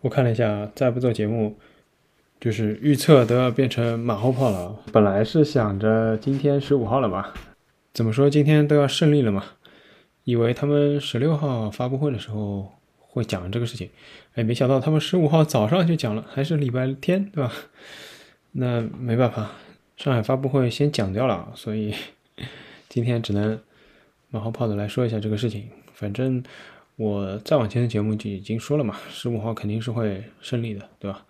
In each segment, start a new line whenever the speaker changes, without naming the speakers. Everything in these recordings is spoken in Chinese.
我看了一下，再不做节目，就是预测都要变成马后炮了。本来是想着今天十五号了嘛，怎么说今天都要胜利了嘛，以为他们十六号发布会的时候会讲这个事情，哎，没想到他们十五号早上就讲了，还是礼拜天，对吧？那没办法，上海发布会先讲掉了，所以今天只能马后炮的来说一下这个事情。反正。我再往前的节目就已经说了嘛，十五号肯定是会胜利的，对吧？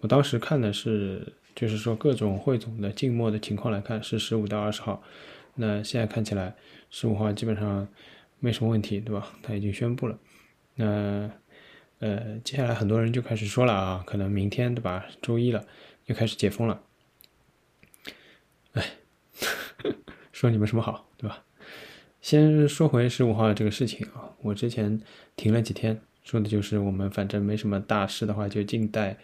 我当时看的是，就是说各种汇总的静默的情况来看，是十五到二十号。那现在看起来，十五号基本上没什么问题，对吧？他已经宣布了。那呃，接下来很多人就开始说了啊，可能明天对吧？周一了，又开始解封了。哎，说你们什么好，先说回十五号这个事情啊，我之前停了几天，说的就是我们反正没什么大事的话，就静待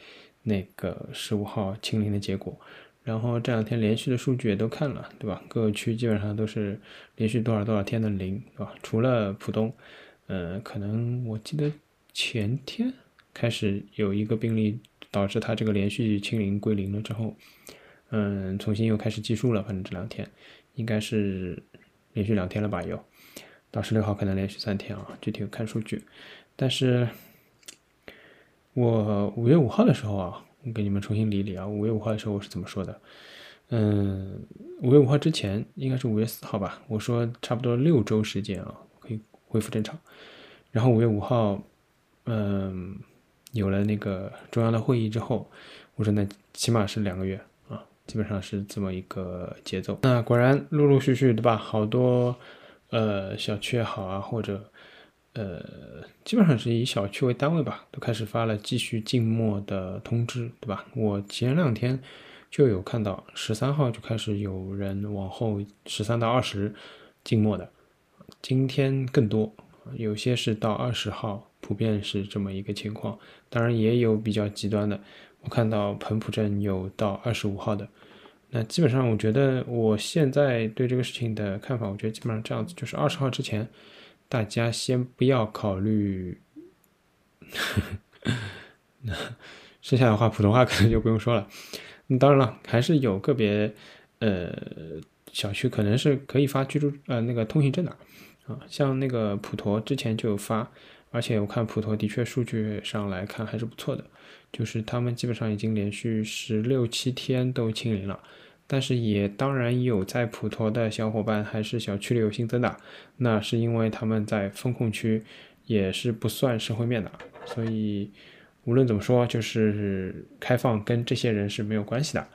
那个十五号清零的结果。然后这两天连续的数据也都看了，对吧？各个区基本上都是连续多少多少天的零，对吧？除了浦东，呃，可能我记得前天开始有一个病例导致他这个连续清零归零了之后，嗯，重新又开始计数了。反正这两天应该是。连续两天了吧？又，到十六号可能连续三天啊，具体看数据。但是，我五月五号的时候啊，我给你们重新理理啊。五月五号的时候我是怎么说的？嗯，五月五号之前应该是五月四号吧。我说差不多六周时间啊，可以恢复正常。然后五月五号，嗯，有了那个中央的会议之后，我说那起码是两个月。基本上是这么一个节奏。那果然陆陆续续，对吧？好多呃小区也好啊，或者呃，基本上是以小区为单位吧，都开始发了继续静默的通知，对吧？我前两天就有看到十三号就开始有人往后十三到二十静默的，今天更多，有些是到二十号，普遍是这么一个情况。当然也有比较极端的。我看到彭浦镇有到二十五号的，那基本上我觉得我现在对这个事情的看法，我觉得基本上这样子，就是二十号之前，大家先不要考虑。那剩下的话，普通话可能就不用说了。当然了，还是有个别呃小区可能是可以发居住呃那个通行证的啊，像那个普陀之前就有发，而且我看普陀的确数据上来看还是不错的。就是他们基本上已经连续十六七天都清零了，但是也当然有在普陀的小伙伴还是小区里有新增的，那是因为他们在风控区也是不算社会面的，所以无论怎么说，就是开放跟这些人是没有关系的。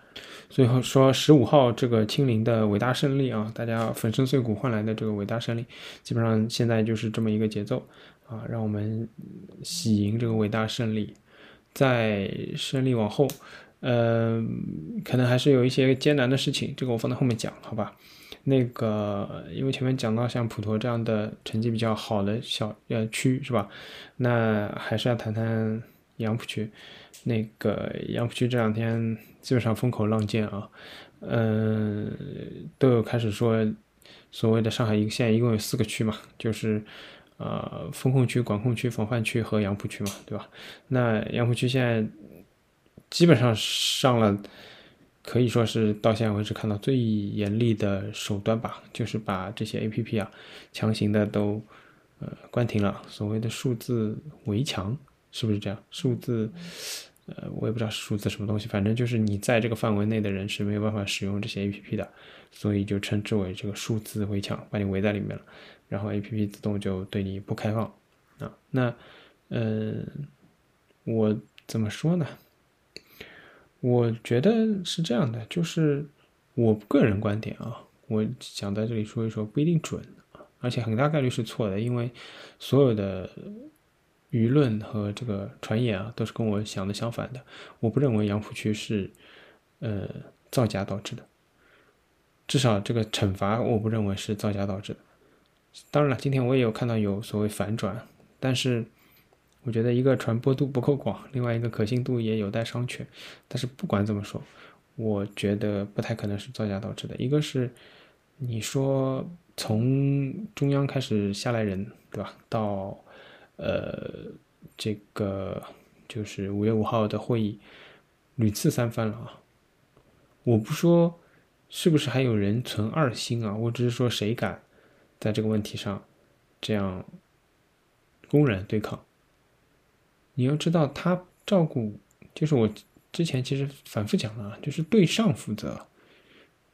所以说十五号这个清零的伟大胜利啊，大家粉身碎骨换来的这个伟大胜利，基本上现在就是这么一个节奏啊，让我们喜迎这个伟大胜利。在胜利往后，呃，可能还是有一些艰难的事情，这个我放在后面讲，好吧？那个，因为前面讲到像普陀这样的成绩比较好的小呃区是吧？那还是要谈谈杨浦区。那个杨浦区这两天基本上风口浪尖啊，嗯，都有开始说所谓的上海一现在一共有四个区嘛，就是。呃，风控区、管控区、防范区和杨浦区嘛，对吧？那杨浦区现在基本上上了，可以说是到现在为止看到最严厉的手段吧，就是把这些 A P P 啊强行的都呃关停了。所谓的数字围墙是不是这样？数字呃，我也不知道数字什么东西，反正就是你在这个范围内的人是没有办法使用这些 A P P 的，所以就称之为这个数字围墙，把你围在里面了。然后 A P P 自动就对你不开放啊？那，嗯，我怎么说呢？我觉得是这样的，就是我个人观点啊，我想在这里说一说，不一定准，而且很大概率是错的，因为所有的舆论和这个传言啊，都是跟我想的相反的。我不认为杨浦区是呃造假导致的，至少这个惩罚我不认为是造假导致的。当然了，今天我也有看到有所谓反转，但是我觉得一个传播度不够广，另外一个可信度也有待商榷。但是不管怎么说，我觉得不太可能是造假导致的。一个是你说从中央开始下来人，对吧？到呃，这个就是五月五号的会议屡次三番了啊。我不说是不是还有人存二心啊，我只是说谁敢在这个问题上这样公然对抗。你要知道，他照顾就是我之前其实反复讲了，就是对上负责，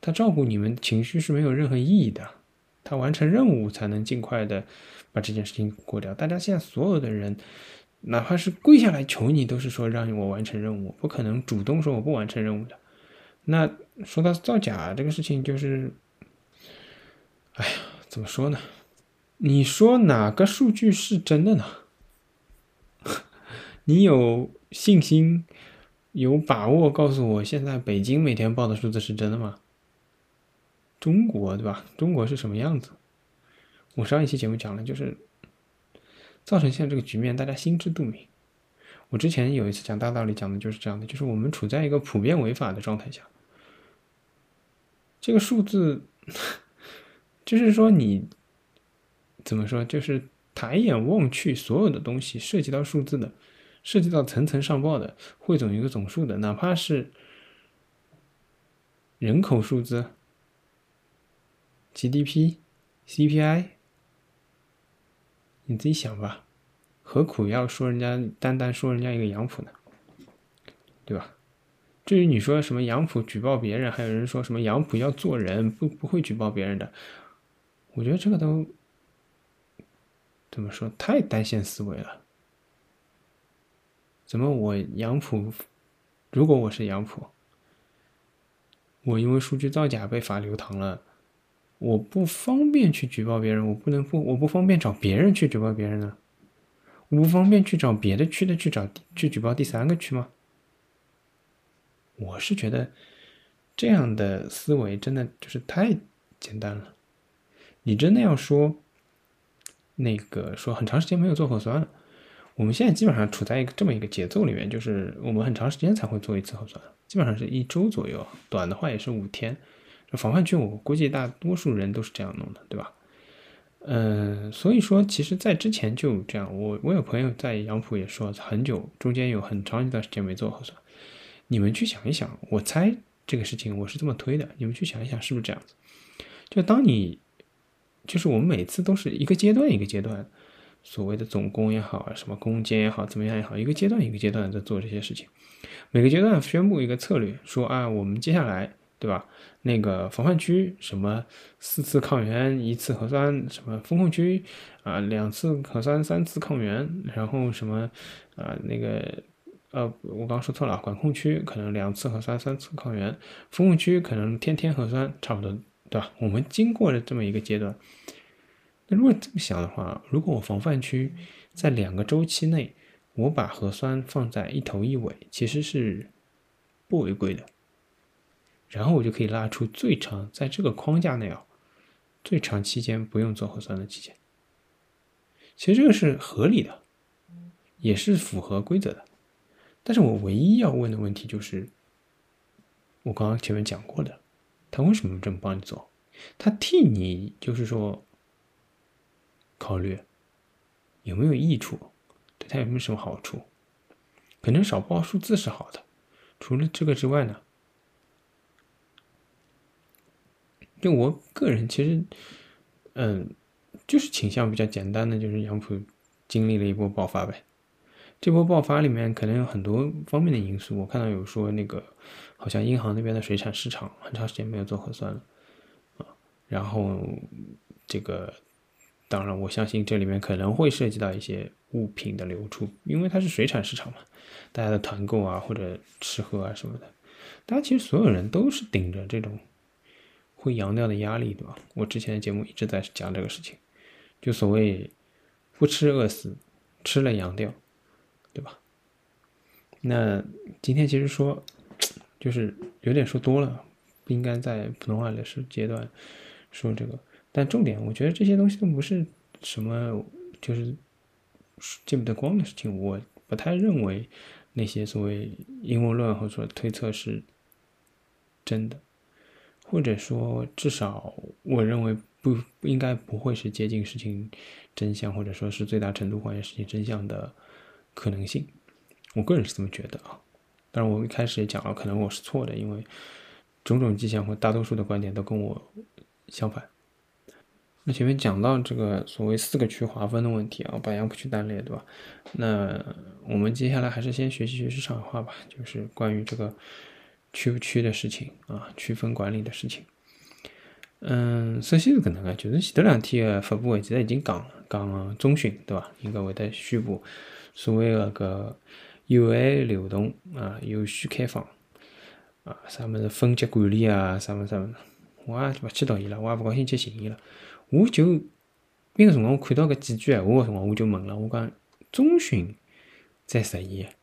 他照顾你们情绪是没有任何意义的，他完成任务才能尽快的把这件事情过掉。大家现在所有的人，哪怕是跪下来求你，都是说让我完成任务，不可能主动说我不完成任务的。那说到造假这个事情，就是，哎呀，怎么说呢？你说哪个数据是真的呢？你有信心、有把握告诉我，现在北京每天报的数字是真的吗？中国对吧？中国是什么样子？我上一期节目讲了，就是造成现在这个局面，大家心知肚明。我之前有一次讲大道理，讲的就是这样的，就是我们处在一个普遍违法的状态下，这个数字，就是说你怎么说，就是抬眼望去，所有的东西涉及到数字的。涉及到层层上报的，汇总一个总数的，哪怕是人口数字、GDP、CPI，你自己想吧，何苦要说人家单单说人家一个杨浦呢？对吧？至于你说什么杨浦举报别人，还有人说什么杨浦要做人，不不会举报别人的，我觉得这个都怎么说，太单线思维了。怎么我杨浦，如果我是杨浦，我因为数据造假被罚留堂了，我不方便去举报别人，我不能不我不方便找别人去举报别人呢？我不方便去找别的区的去找去举报第三个区吗？我是觉得这样的思维真的就是太简单了。你真的要说那个说很长时间没有做核酸了。我们现在基本上处在一个这么一个节奏里面，就是我们很长时间才会做一次核酸，基本上是一周左右，短的话也是五天。防范区，我估计大多数人都是这样弄的，对吧？嗯，所以说，其实，在之前就这样。我我有朋友在杨浦也说，很久中间有很长一段时间没做核酸。你们去想一想，我猜这个事情我是这么推的，你们去想一想，是不是这样子？就当你，就是我们每次都是一个阶段一个阶段。所谓的总攻也好，什么攻坚也好，怎么样也好，一个阶段一个阶段在做这些事情，每个阶段宣布一个策略，说啊，我们接下来，对吧？那个防范区什么四次抗原一次核酸，什么风控区啊两次核酸三次抗原，然后什么啊那个呃我刚说错了，管控区可能两次核酸三次抗原，风控区可能天天核酸，差不多，对吧？我们经过了这么一个阶段。那如果这么想的话，如果我防范区在两个周期内，我把核酸放在一头一尾，其实是不违规的。然后我就可以拉出最长在这个框架内啊，最长期间不用做核酸的期间。其实这个是合理的，也是符合规则的。但是我唯一要问的问题就是，我刚刚前面讲过的，他为什么这么帮你做？他替你就是说。考虑有没有益处，对他有没有什么好处？可能少报数字是好的。除了这个之外呢？就我个人其实，嗯，就是倾向比较简单的，就是杨浦经历了一波爆发呗。这波爆发里面可能有很多方面的因素。我看到有说那个好像银行那边的水产市场很长时间没有做核酸了啊，然后这个。当然，我相信这里面可能会涉及到一些物品的流出，因为它是水产市场嘛，大家的团购啊或者吃喝啊什么的，大家其实所有人都是顶着这种会阳掉的压力，对吧？我之前的节目一直在讲这个事情，就所谓不吃饿死，吃了阳掉，对吧？那今天其实说就是有点说多了，不应该在普通话的是阶段说这个。但重点，我觉得这些东西都不是什么就是见不得光的事情。我不太认为那些所谓阴谋论或者说推测是真的，或者说至少我认为不应该不会是接近事情真相，或者说是最大程度还原事情真相的可能性。我个人是这么觉得啊。当然，我一开始也讲了，可能我是错的，因为种种迹象或大多数的观点都跟我相反。那前面讲到这个所谓四个区划分的问题啊，把杨浦区单列，对吧？那我们接下来还是先学习学习上海话吧，就是关于这个区不区的事情啊，区分管理的事情。嗯，首先是搿能个，就是前头两天个发布会，其实已经讲了，讲中旬，对吧？应该会得宣布所谓个搿有限流动啊，有序开放啊，啥物事分级管理啊，啥物事啥物事，我也勿去读伊了，我也勿高兴去寻伊了。我就那个辰光，我看到搿几句闲话个辰光，我就问了，我讲中旬再实现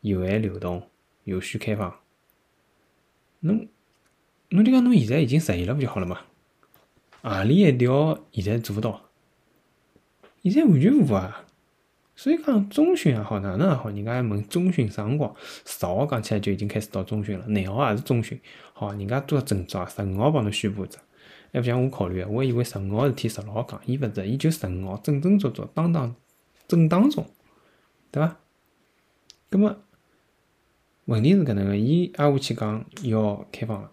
有限流动、有序开放，侬？侬就讲侬现在已经实现了，不就好了嘛？何里一条现在做勿到？现在完全无啊！所以讲中旬也好，哪能也好，人家还问中旬啥辰光？十号讲起来就已经开始到中旬了，廿号也是中旬。好，人家做个照啊，十五号帮侬宣布着，还不像我考虑我以为十五号事体十六号讲，伊勿是，伊就十五号正正做做当当正当中，对伐？葛末问题是搿能个，伊挨下去讲要开放了。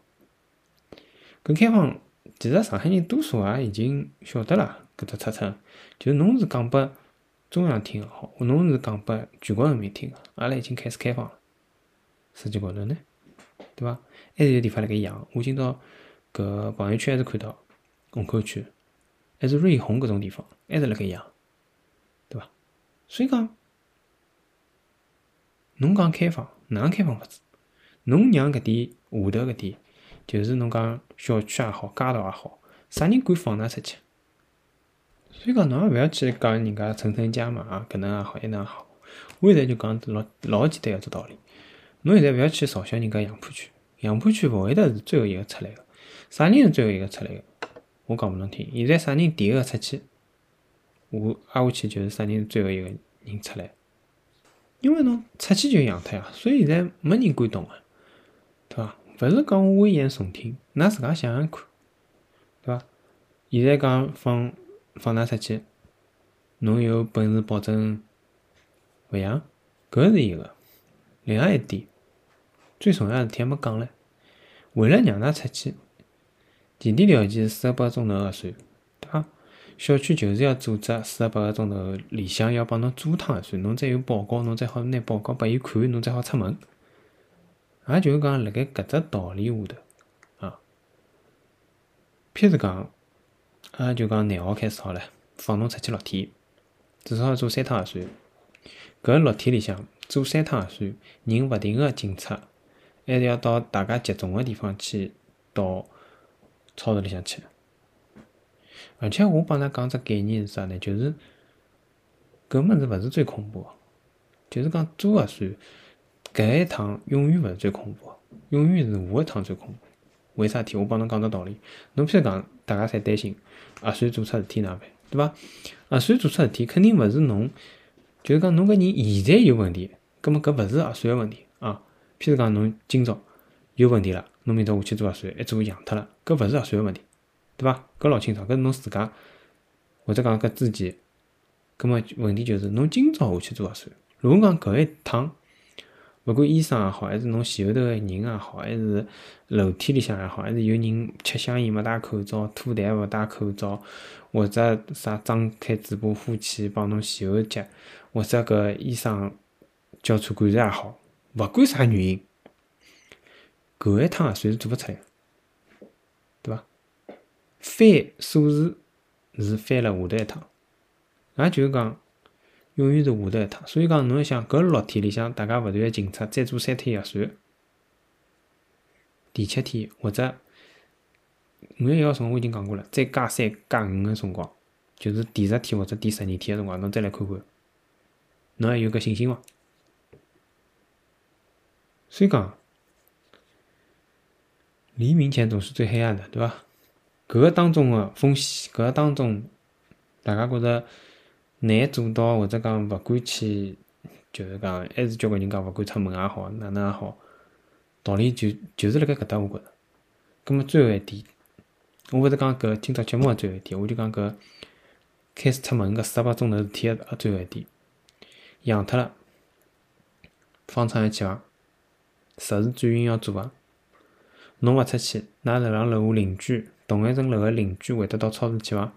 搿开放，其实上海人多数也已经晓得了搿只特征，就是侬是讲拨中央听个好，侬是讲拨全国人民听个，阿拉已经开始开放了。实际高头呢，对伐？还是有地方辣盖养。我今朝搿朋友圈还是看到虹口区，还是瑞虹搿种地方，还是辣盖养，对伐？所以讲，侬讲开放，哪能开放法子？侬让搿点下头搿点。就是侬讲小区也好，街道也好，啥人敢放㑚出去？所以讲侬也勿要去讲人家层层加码啊，搿能也好，一能也好。我现在就讲老老简单一只道理，侬现在勿要去嘲笑人家杨浦区，杨浦区勿会得是最后一个出来个，啥人是最后一个出来个？我讲拨侬听，现在啥人第一个出去，我挨下去就是啥人是最后一个人出来。因为侬出去就养脱呀，所以现在没人敢动啊，对伐？勿是讲我危言耸听，㑚自家想想看，对伐？现在讲放放㑚出去，侬有本事保证勿养？搿是一个。另外一点，最重要事体还没讲唻。为了让㑚出去，前提条件是四十八钟头核酸，对伐？小区就是要组织四十八个钟头里向要帮侬做趟核酸，侬再有报告，侬再好拿报告拨伊看，侬再好出门。也就是讲，辣盖搿只道理下头啊，譬如讲，也就讲廿号开始好了，放侬出去六天，至少要做三趟核酸。搿六天里向做三趟核酸，人勿停个进出，还是要到大家集中个地方去，到超市里向去。而且我帮㑚讲只概念是啥呢？就是搿物事勿是最恐怖个，就是讲做核酸。搿一趟永远勿是最恐怖个，永远是下一趟最恐怖。为啥体？我帮侬讲只道理。侬譬如讲，大家侪担心核酸做出事体哪办，对伐？核酸做出事体，肯定勿是侬，就是讲侬搿人现在有问题，葛末搿勿是核酸个问题啊。譬如讲，侬今朝有问题了，侬明朝下去做核酸，一做阳脱了，搿勿是核酸个问题，对伐？搿老清爽，搿是侬自家或者讲搿自己，葛末问题就是侬今朝下去做核酸，如果讲搿一趟。勿管医生也好，还是侬前后头个人也好，还是楼梯里向也好，还是有人吃香烟没戴口罩、吐痰勿戴口罩，或者啥张开嘴巴呼气帮侬前后脚，或者搿医生交叉感染也好，勿管啥原因，搿一趟核酸是做勿出来，翻数字是翻了下头一趟，也就是讲。永远是下头一趟，所以讲侬要想搿六天里向大家勿断个进出，再做三天核酸，第七天或者五月一号辰光我已经讲过了，再加三加五个辰光，就是第十天或者第十二天个辰光，侬再来看看，侬还有搿信心伐？所以讲，黎明前总是最黑暗的，对伐？搿个当中个风险，搿个当中，大家觉着。难做到，或者讲勿敢去，就是讲还是交关人讲勿敢出门也好，哪能也好，道理就就是辣盖搿搭，我觉着。葛末最后一点，我勿是讲搿今朝节目个最后一点，我就讲搿开始出门搿四十八钟头事体个最后一点，养脱了，方舱要去伐？实时转运要做伐？侬勿出去，㑚楼上楼下邻居，同一层楼个邻居会得到超市去伐？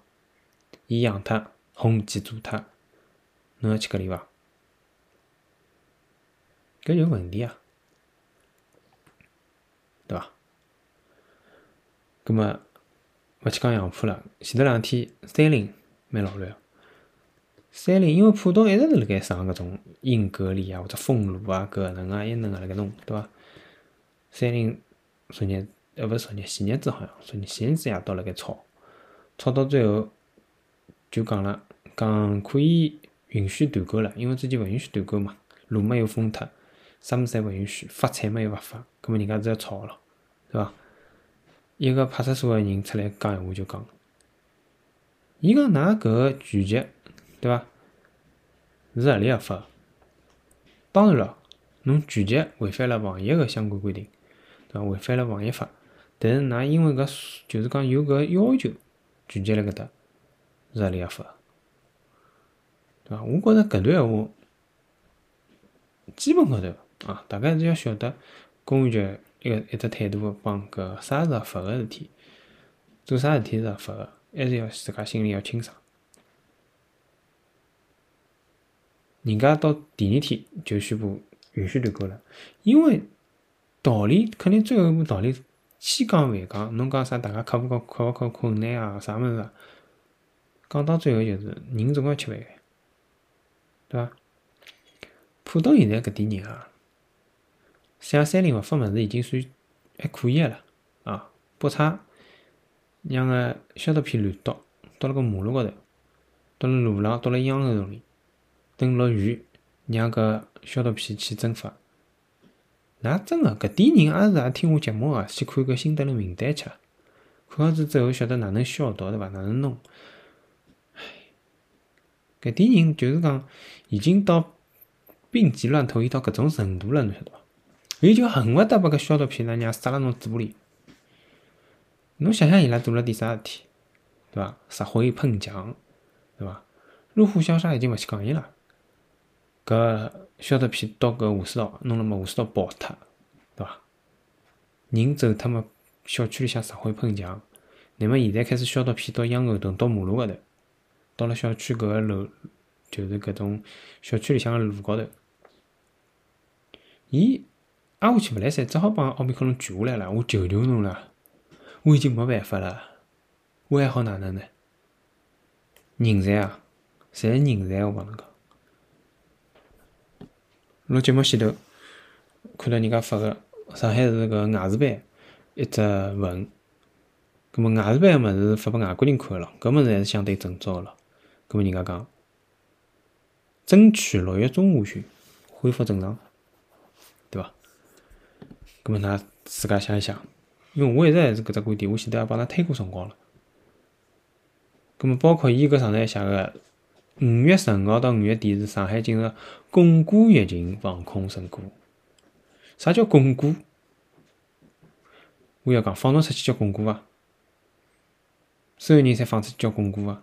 伊养脱，轰机做脱，侬要去隔离伐？搿有问题啊，对伐？葛末勿去讲杨浦了，前头两天三林蛮老乱。三林因为浦东一直是辣盖上搿种硬隔离啊，或者封路啊，搿能啊一能啊辣盖弄，对伐？三林昨日呃勿是昨日，前日子好像昨日前日子夜到辣盖吵，吵到最后就讲了，讲可以允许团购了，因为之前勿允许团购嘛，路没有封脱。啥物事侪勿允许，发菜嘛又勿发，葛末人家是要吵了，对伐？一个派出所个人出来讲闲话就讲，伊讲㑚搿个拒绝，对伐？是合理合法。当然了，侬拒绝违反了防疫个相关规定，对伐？违反了防疫法，但是㑚因为搿就是讲有搿要求拒绝了搿搭，是合理合法，对伐？我觉着搿段闲话基本高头。啊，大概是要晓得公安局一个一只态度帮搿啥是合法个事体，做啥事体是合法个，还是要自家心里要清爽。人家到第二天就宣布允许团购了，因为道理肯定最后一步道理千讲万讲，侬讲啥大家克服克克勿克困难啊，啥物事啊，讲到最后就是人总归要吃饭，对伐？浦东现在搿点人啊。像三菱勿发物事已经算还可以个了啊！北差让个消毒片乱倒，倒辣个马路高头，倒辣路浪，倒辣秧沟洞里，等落雨，让搿消毒片去蒸发。那真个搿点人也是也听我节目个，去看搿新德勒名单吃，看好子之后晓得哪能消毒对伐？哪能弄？搿点人就是讲已经到病急乱投医到搿种程度了，侬晓得伐？伊就恨勿得把搿消毒片呢，让塞辣侬嘴巴里。侬想想伊拉做了点啥事体，对伐？石灰喷墙，对伐？路虎小鲨已经勿去讲伊了。搿消毒片到搿下水道，弄了么下水道爆脱，对伐？人走脱么？小区里向石灰喷墙，乃末现在开始消毒片到秧沟洞，到马路高头，到了小区搿个楼，就是搿种小区里向个路高头，伊。挨下去勿来三，只好帮奥密克戎举下来了。我求求侬了，我已经没办法了，我还好哪能呢？人才啊，侪是人才，我帮侬讲。录节目前头看到人家发个上海市个外事办一只文，葛末外事办个物事发拨外国人看个咯，搿物事还是相对正宗个咯。葛末人家讲，争取六月中下旬恢复正常，对伐？咁么，㑚自家想一想，因为我一直还是搿只观点，我前头也帮㑚推过辰光了。咁么，包括伊搿上头写个五月十五号到五月底是上海进入巩固疫情防控成果。啥叫巩固？我要讲放侬出去叫巩固伐？所有人侪放出去叫巩固伐？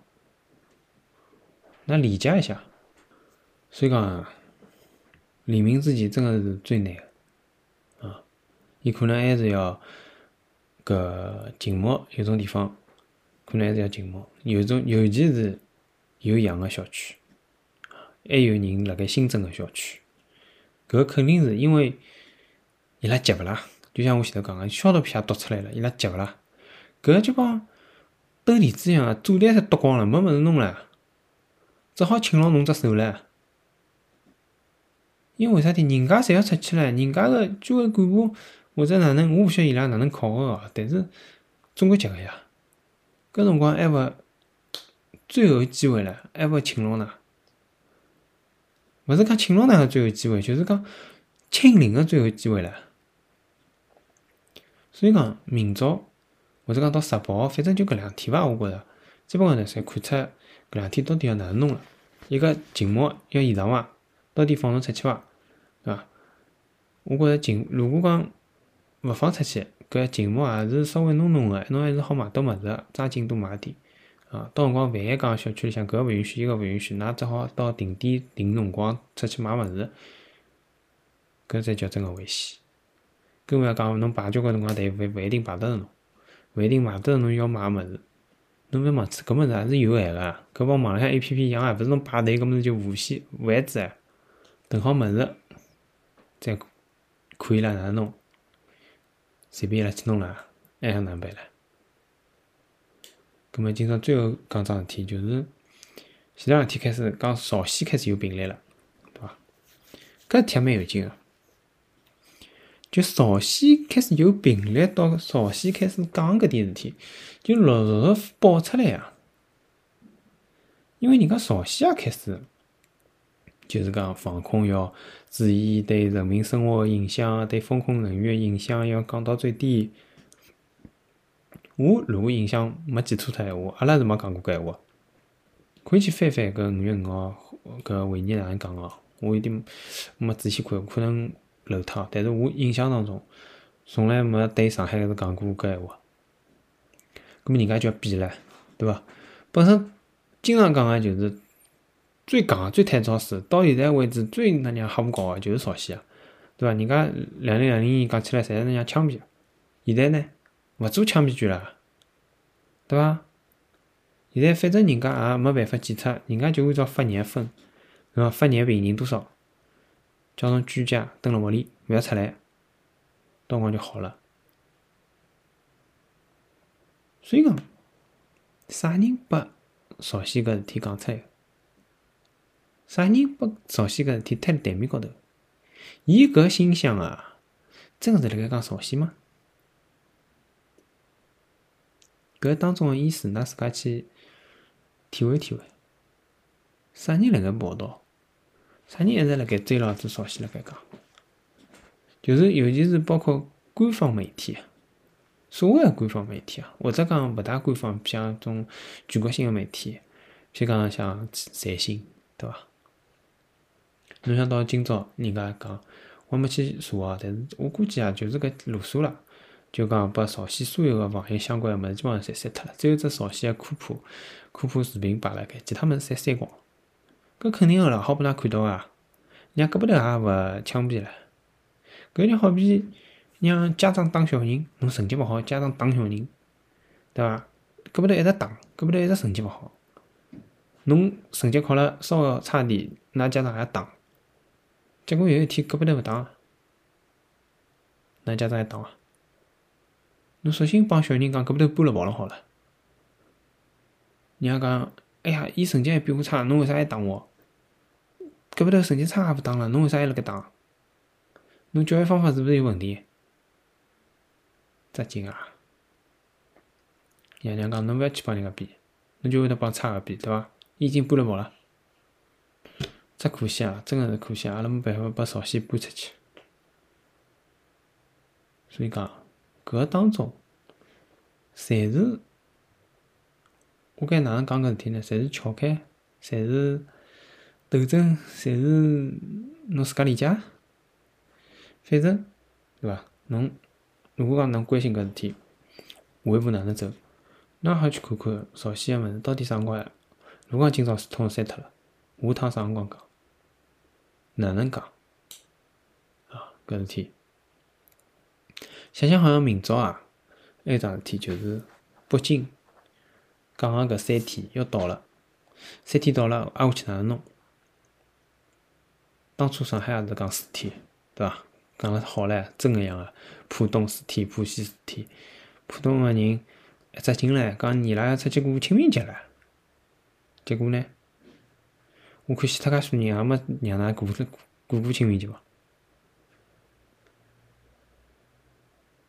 那理解一下。所以讲，黎明之前真的是最难的啊。伊可能还是要搿静默，有种地方可能还是要静默。有种，尤其是有阳个小区，还有人辣盖新增个小区，搿肯定是因为伊拉急勿啦？就像我前头讲个，消毒片也毒出来了，伊拉急勿啦？搿就帮斗地主一样个，炸弹侪夺光了，没物事弄了，只好请牢侬只手唻。因为为啥体？人家侪要出去了，人家个居委干部。或者哪能，我勿晓得伊拉哪能考核哦，但是总归急个呀。搿辰光还勿最后机会了，还勿请侬呢？勿是讲请牢㑚个最后机会，就是讲清零个最后机会了。所以讲，明朝或者讲到十八号，反正就搿两天伐，我觉着基本上呢，侪看出搿两天到底要哪能弄了。一个静默要延长伐？到底放侬出去伐？对伐？我觉着静，如果讲勿放出去，搿静默也是稍微弄弄个，侬还是好买到物事，抓紧多买点。啊，到辰光万一讲小区里向搿个勿允许，伊个勿允许，㑚只好到定点定辰光出去买物事，搿才叫真个危险。更勿要讲侬排交关辰光队，勿勿一定排得着侬，勿一定买得着侬要买物事。侬勿要忘记，搿物事也是有限个，搿帮网浪向 A P P 一样啊，勿是侬排队搿物事就无限无限制。等好物事，再可以了哪能弄？随便伊拉去弄了，还想哪能办唻？葛末今朝最后讲桩事体，就是前两天开始讲朝鲜开始有病例了，对伐？搿事体蛮有劲个。就朝鲜开始有病例，到朝鲜开始讲搿点事体，就陆陆续续爆出来呀。因为人家朝鲜也开始，就是讲防控要注意对人民生活个影响，对风控人员个影响要降到最低。我如果印象没记错脱闲话，阿拉是没讲过搿闲话。可以去翻翻搿五月五号搿会议哪能讲个，我有点没仔细看，可能漏脱。但是我印象当中，从来没对上海是讲过搿闲话。搿么人家就要比了，对伐？本身经常讲个就是最戆、最贪招式，到现在为止最那娘黑不搞个就是朝鲜啊，对伐？人家两零两零年讲起来侪是那样枪毙，现在呢？勿做枪毙局了，对伐？现在反正人家也没办法检测，人家就按照发热分，对伐？发热病人多少，叫侬居家蹲辣屋里，勿要出来，到辰光就好了。所以讲，啥人把朝鲜搿事体讲出来？啥人把朝鲜搿事体摊辣台面高头？伊搿心想啊，真个是辣盖讲朝鲜吗？搿当中个意思，㑚自家去体会体会。啥人辣盖报道？啥人一直辣盖追牢子朝鲜辣盖讲？就是尤其是包括官方媒体，所谓个官方媒体啊，或者讲勿大官方，像种全国性个媒体，譬如讲像财新，对伐？侬想到今朝人家讲，我没去查哦，但是我估计啊，就是搿路数了。就讲把朝鲜所有个防疫相关个物事基本上侪删脱了，只有只朝鲜个科普科普视频摆辣盖，其他物事侪删光。搿肯定个啦，好拨㑚看到啊！人家搿边头也勿枪毙了，搿就好比让家长打小人，侬成绩勿好，家长打小人，对伐？搿边头一直打，搿边头一直成绩勿好，侬成绩考了稍微差点，㑚家长也打，结果有一天搿边头勿打，㑚家长还打伐？侬索性帮小人讲，搿边头搬了跑了好了。人家讲，哎呀，伊成绩还比我差，侬为啥还打我？搿边头成绩差也勿打了，侬为啥还辣盖打？侬教育方法是勿是有问题？扎劲啊！爷娘讲，侬勿要去帮人家比，侬就会得帮差个比，对伐？已经搬了跑了，真可惜啊！真个是可惜，阿拉没办法把朝鲜搬出去。所以讲。搿当中，侪是我该哪能讲搿事体呢？侪是撬开，侪是斗争，侪是侬自家理解。反正对伐？侬如果讲侬关心搿事体，下一步哪能走？侬好去看看朝鲜个物事到底啥辰光？如果讲今朝是通删脱了，下趟啥辰光讲？哪能讲？啊，搿事体。想想好像明朝啊，还有桩事体就是北京讲个搿三天要到了，三天到了挨下去哪能弄？当初上海也是讲四天，对伐？讲了好唻，真个样个，浦东四天，浦西四天，浦东个人一扎劲唻，讲伊拉要出去过清明节了。结果呢，我看其他介许多人也没让㑚过过过清明节伐？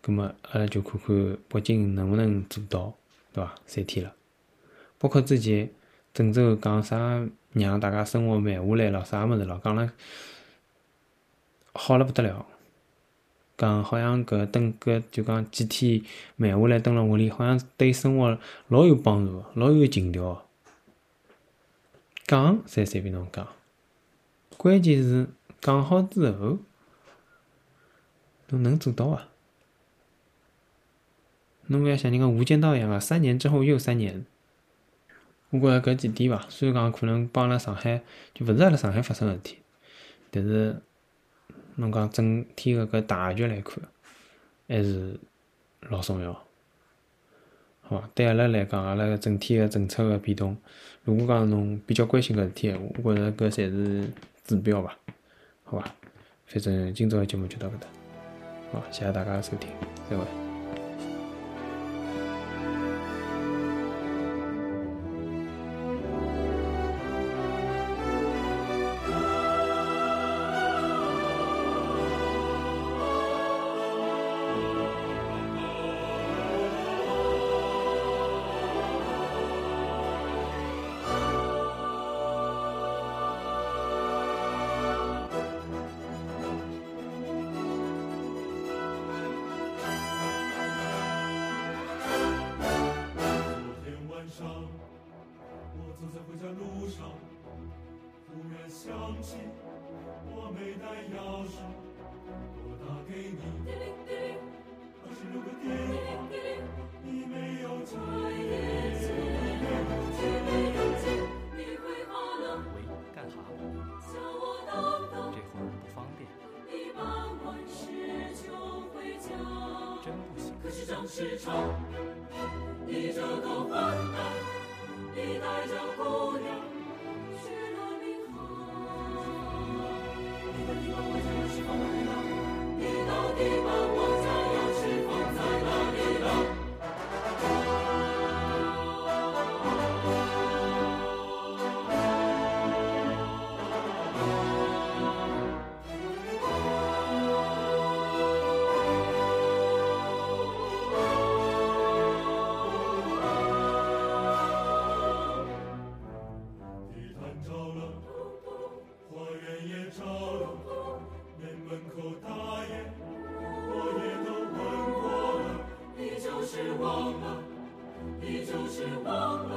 葛末阿拉就看看北京能勿能做到，对伐？三天了，包括之前郑州讲啥让大家生活慢下来了，啥物事了，讲了好了不得了，讲好像搿等搿就讲几天慢下来，蹲辣屋里，好像对生活老有帮助，老有情调。讲侪随便侬讲，关键是讲好之后，侬能做到啊？侬勿要像人家《无间道》一样个，三年之后又三年。我觉着搿几点伐，虽然讲可能帮阿拉上海就勿是阿拉上海发生个事体，但是侬讲整体个搿大局来看，还是老重要，好伐？对阿拉来讲，阿拉个整体个政策个变动，如果讲侬比较关心搿事体闲话，我觉着搿侪是指标伐？好伐？反正今朝个节目就到搿搭，好，谢谢大家个收听，再会。
园也着了，连门口大爷我也都问过了，你就是忘了，你就是忘了，